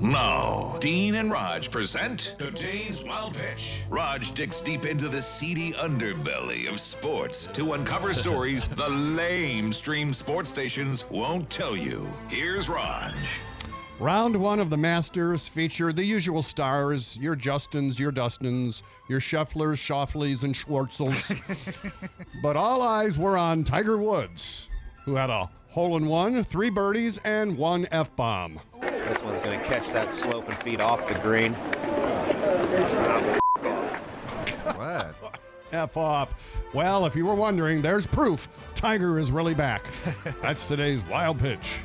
Now, Dean and Rog present today's Wild Pitch. Rog digs deep into the seedy underbelly of sports to uncover stories the lame stream sports stations won't tell you. Here's Rog. Round one of the Masters featured the usual stars your Justins, your Dustins, your Schefflers, Schauffeles, and Schwartzels. but all eyes were on Tiger Woods, who had a hole in one, three birdies, and one F bomb. This one's going to catch that slope and feed off the green. What? F off. Well, if you were wondering, there's proof Tiger is really back. That's today's wild pitch.